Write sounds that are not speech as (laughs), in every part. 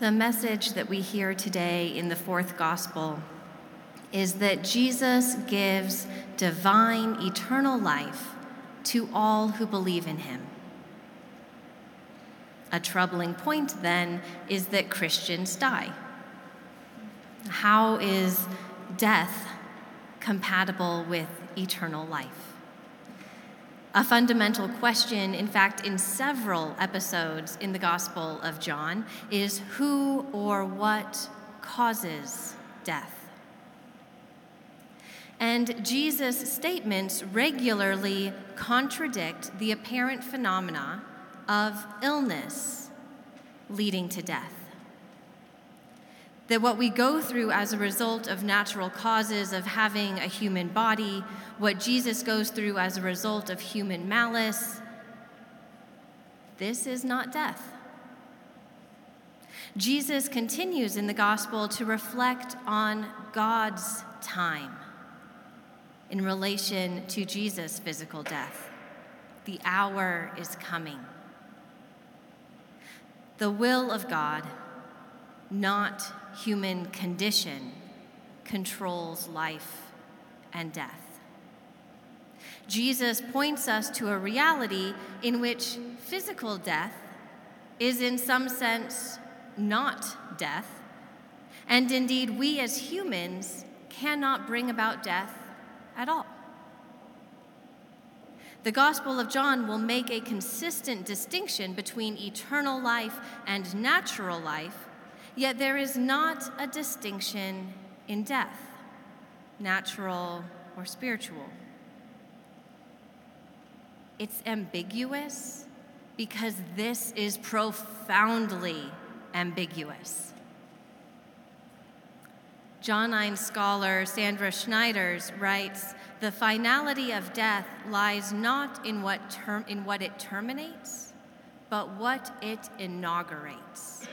The message that we hear today in the fourth gospel is that Jesus gives divine eternal life to all who believe in him. A troubling point, then, is that Christians die. How is death compatible with eternal life? A fundamental question, in fact, in several episodes in the Gospel of John, is who or what causes death? And Jesus' statements regularly contradict the apparent phenomena of illness leading to death. That what we go through as a result of natural causes of having a human body, what Jesus goes through as a result of human malice, this is not death. Jesus continues in the gospel to reflect on God's time in relation to Jesus' physical death. The hour is coming. The will of God, not human condition, controls life and death. Jesus points us to a reality in which physical death is, in some sense, not death. And indeed, we as humans cannot bring about death at all. The Gospel of John will make a consistent distinction between eternal life and natural life, yet there is not a distinction in death, natural or spiritual. It's ambiguous because this is profoundly ambiguous. Johannine scholar Sandra Schneiders writes The finality of death lies not in what, term, in what it terminates, but what it inaugurates.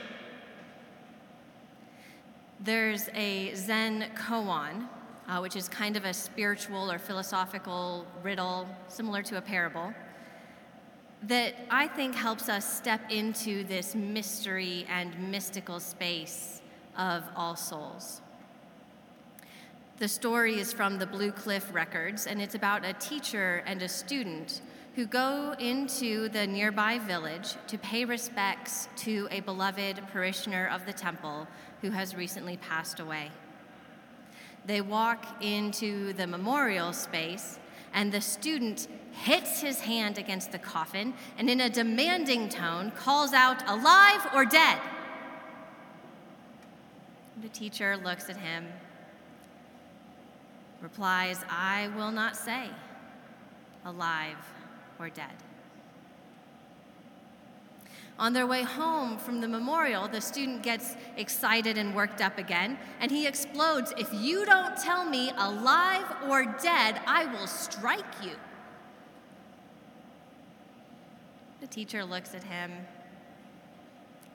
There's a Zen koan, uh, which is kind of a spiritual or philosophical riddle similar to a parable, that I think helps us step into this mystery and mystical space of all souls. The story is from the Blue Cliff Records, and it's about a teacher and a student who go into the nearby village to pay respects to a beloved parishioner of the temple who has recently passed away. They walk into the memorial space, and the student hits his hand against the coffin and, in a demanding tone, calls out, Alive or dead? The teacher looks at him replies, I will not say, alive or dead. On their way home from the memorial, the student gets excited and worked up again, and he explodes If you don't tell me alive or dead, I will strike you. The teacher looks at him.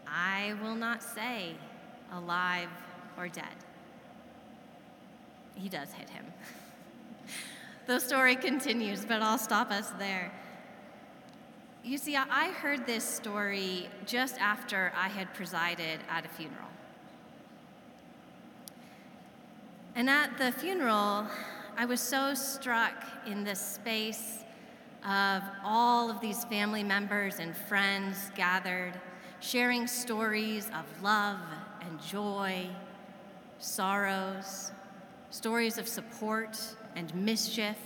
I will not say alive or dead he does hit him. (laughs) the story continues, but I'll stop us there. You see, I heard this story just after I had presided at a funeral. And at the funeral, I was so struck in the space of all of these family members and friends gathered, sharing stories of love and joy, sorrows, stories of support and mischief.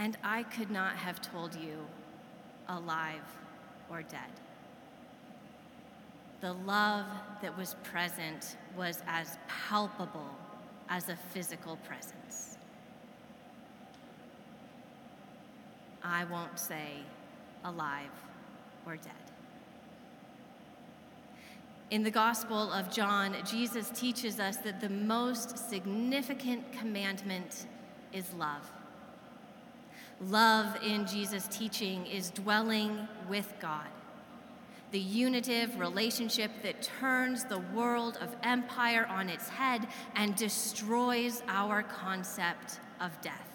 And I could not have told you alive or dead. The love that was present was as palpable as a physical presence. I won't say alive or dead. In the Gospel of John, Jesus teaches us that the most significant commandment is love. Love in Jesus' teaching is dwelling with God, the unitive relationship that turns the world of empire on its head and destroys our concept of death.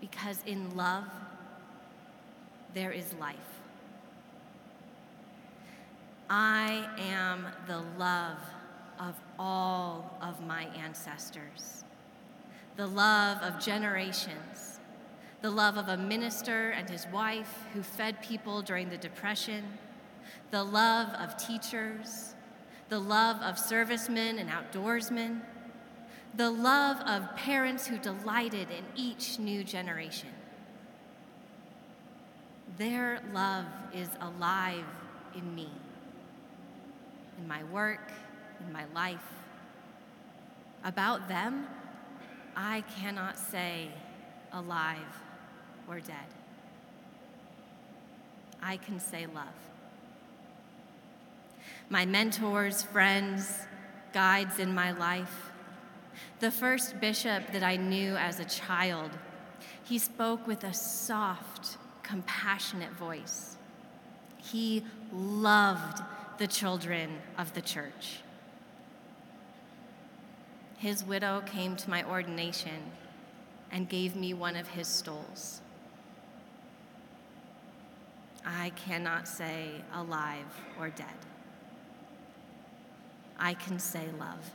Because in love, there is life. I am the love of all of my ancestors, the love of generations, the love of a minister and his wife who fed people during the Depression, the love of teachers, the love of servicemen and outdoorsmen, the love of parents who delighted in each new generation. Their love is alive in me, in my work, in my life. About them, I cannot say alive or dead. I can say love. My mentors, friends, guides in my life, the first bishop that I knew as a child, he spoke with a soft, compassionate voice. He loved the children of the church. His widow came to my ordination and gave me one of his stoles. I cannot say alive or dead. I can say love.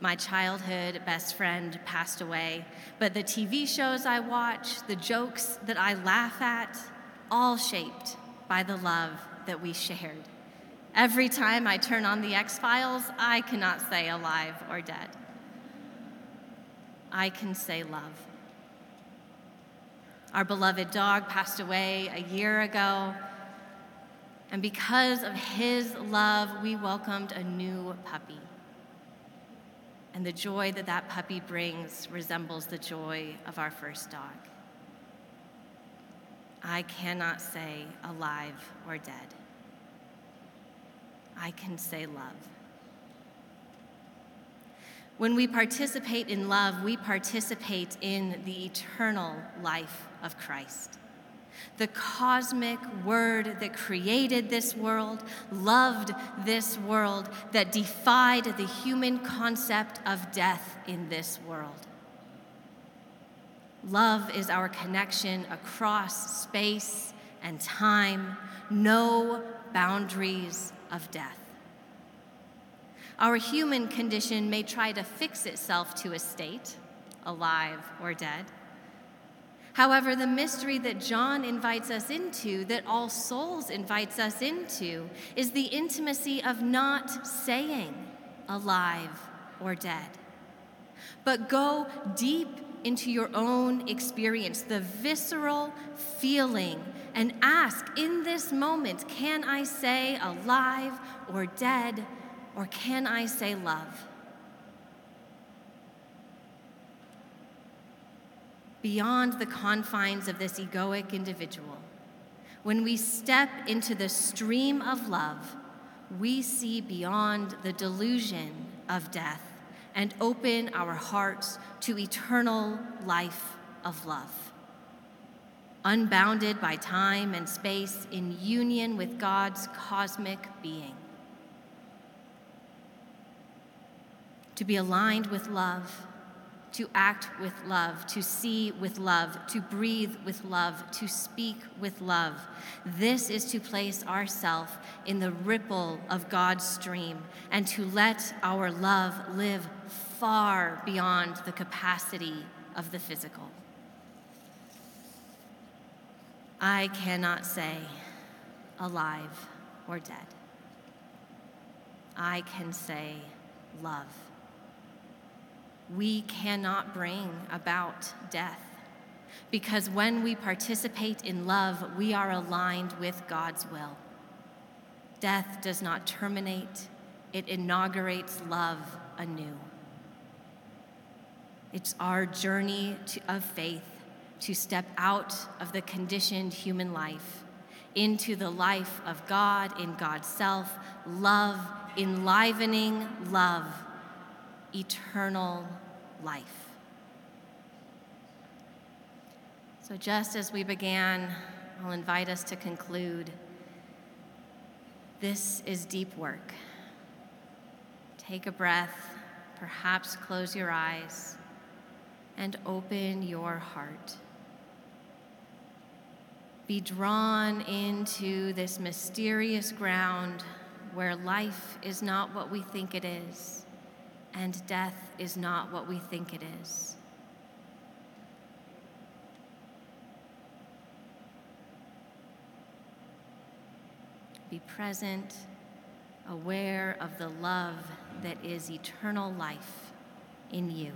My childhood best friend passed away, but the TV shows I watch, the jokes that I laugh at, all shaped by the love that we shared. Every time I turn on the X Files, I cannot say alive or dead. I can say love. Our beloved dog passed away a year ago, and because of his love, we welcomed a new puppy and the joy that that puppy brings resembles the joy of our first dog. I cannot say alive or dead. I can say love. When we participate in love, we participate in the eternal life of Christ the cosmic word that created this world, loved this world, that defied the human concept of death in this world. Love is our connection across space and time, no boundaries of death. Our human condition may try to fix itself to a state, alive or dead However, the mystery that John invites us into, that All Souls invites us into, is the intimacy of not saying alive or dead, but go deep into your own experience, the visceral feeling, and ask in this moment can I say alive or dead, or can I say love? beyond the confines of this egoic individual, when we step into the stream of love, we see beyond the delusion of death and open our hearts to eternal life of love. Unbounded by time and space, in union with God's cosmic being. To be aligned with love to act with love, to see with love, to breathe with love, to speak with love. This is to place ourselves in the ripple of God's stream and to let our love live far beyond the capacity of the physical. I cannot say alive or dead. I can say love we cannot bring about death. Because when we participate in love, we are aligned with God's will. Death does not terminate, it inaugurates love anew. It's our journey to, of faith to step out of the conditioned human life into the life of God in God's self, love, enlivening love eternal life. So, just as we began, I'll invite us to conclude. This is deep work. Take a breath, perhaps close your eyes, and open your heart. Be drawn into this mysterious ground where life is not what we think it is and death is not what we think it is. Be present, aware of the love that is eternal life in you.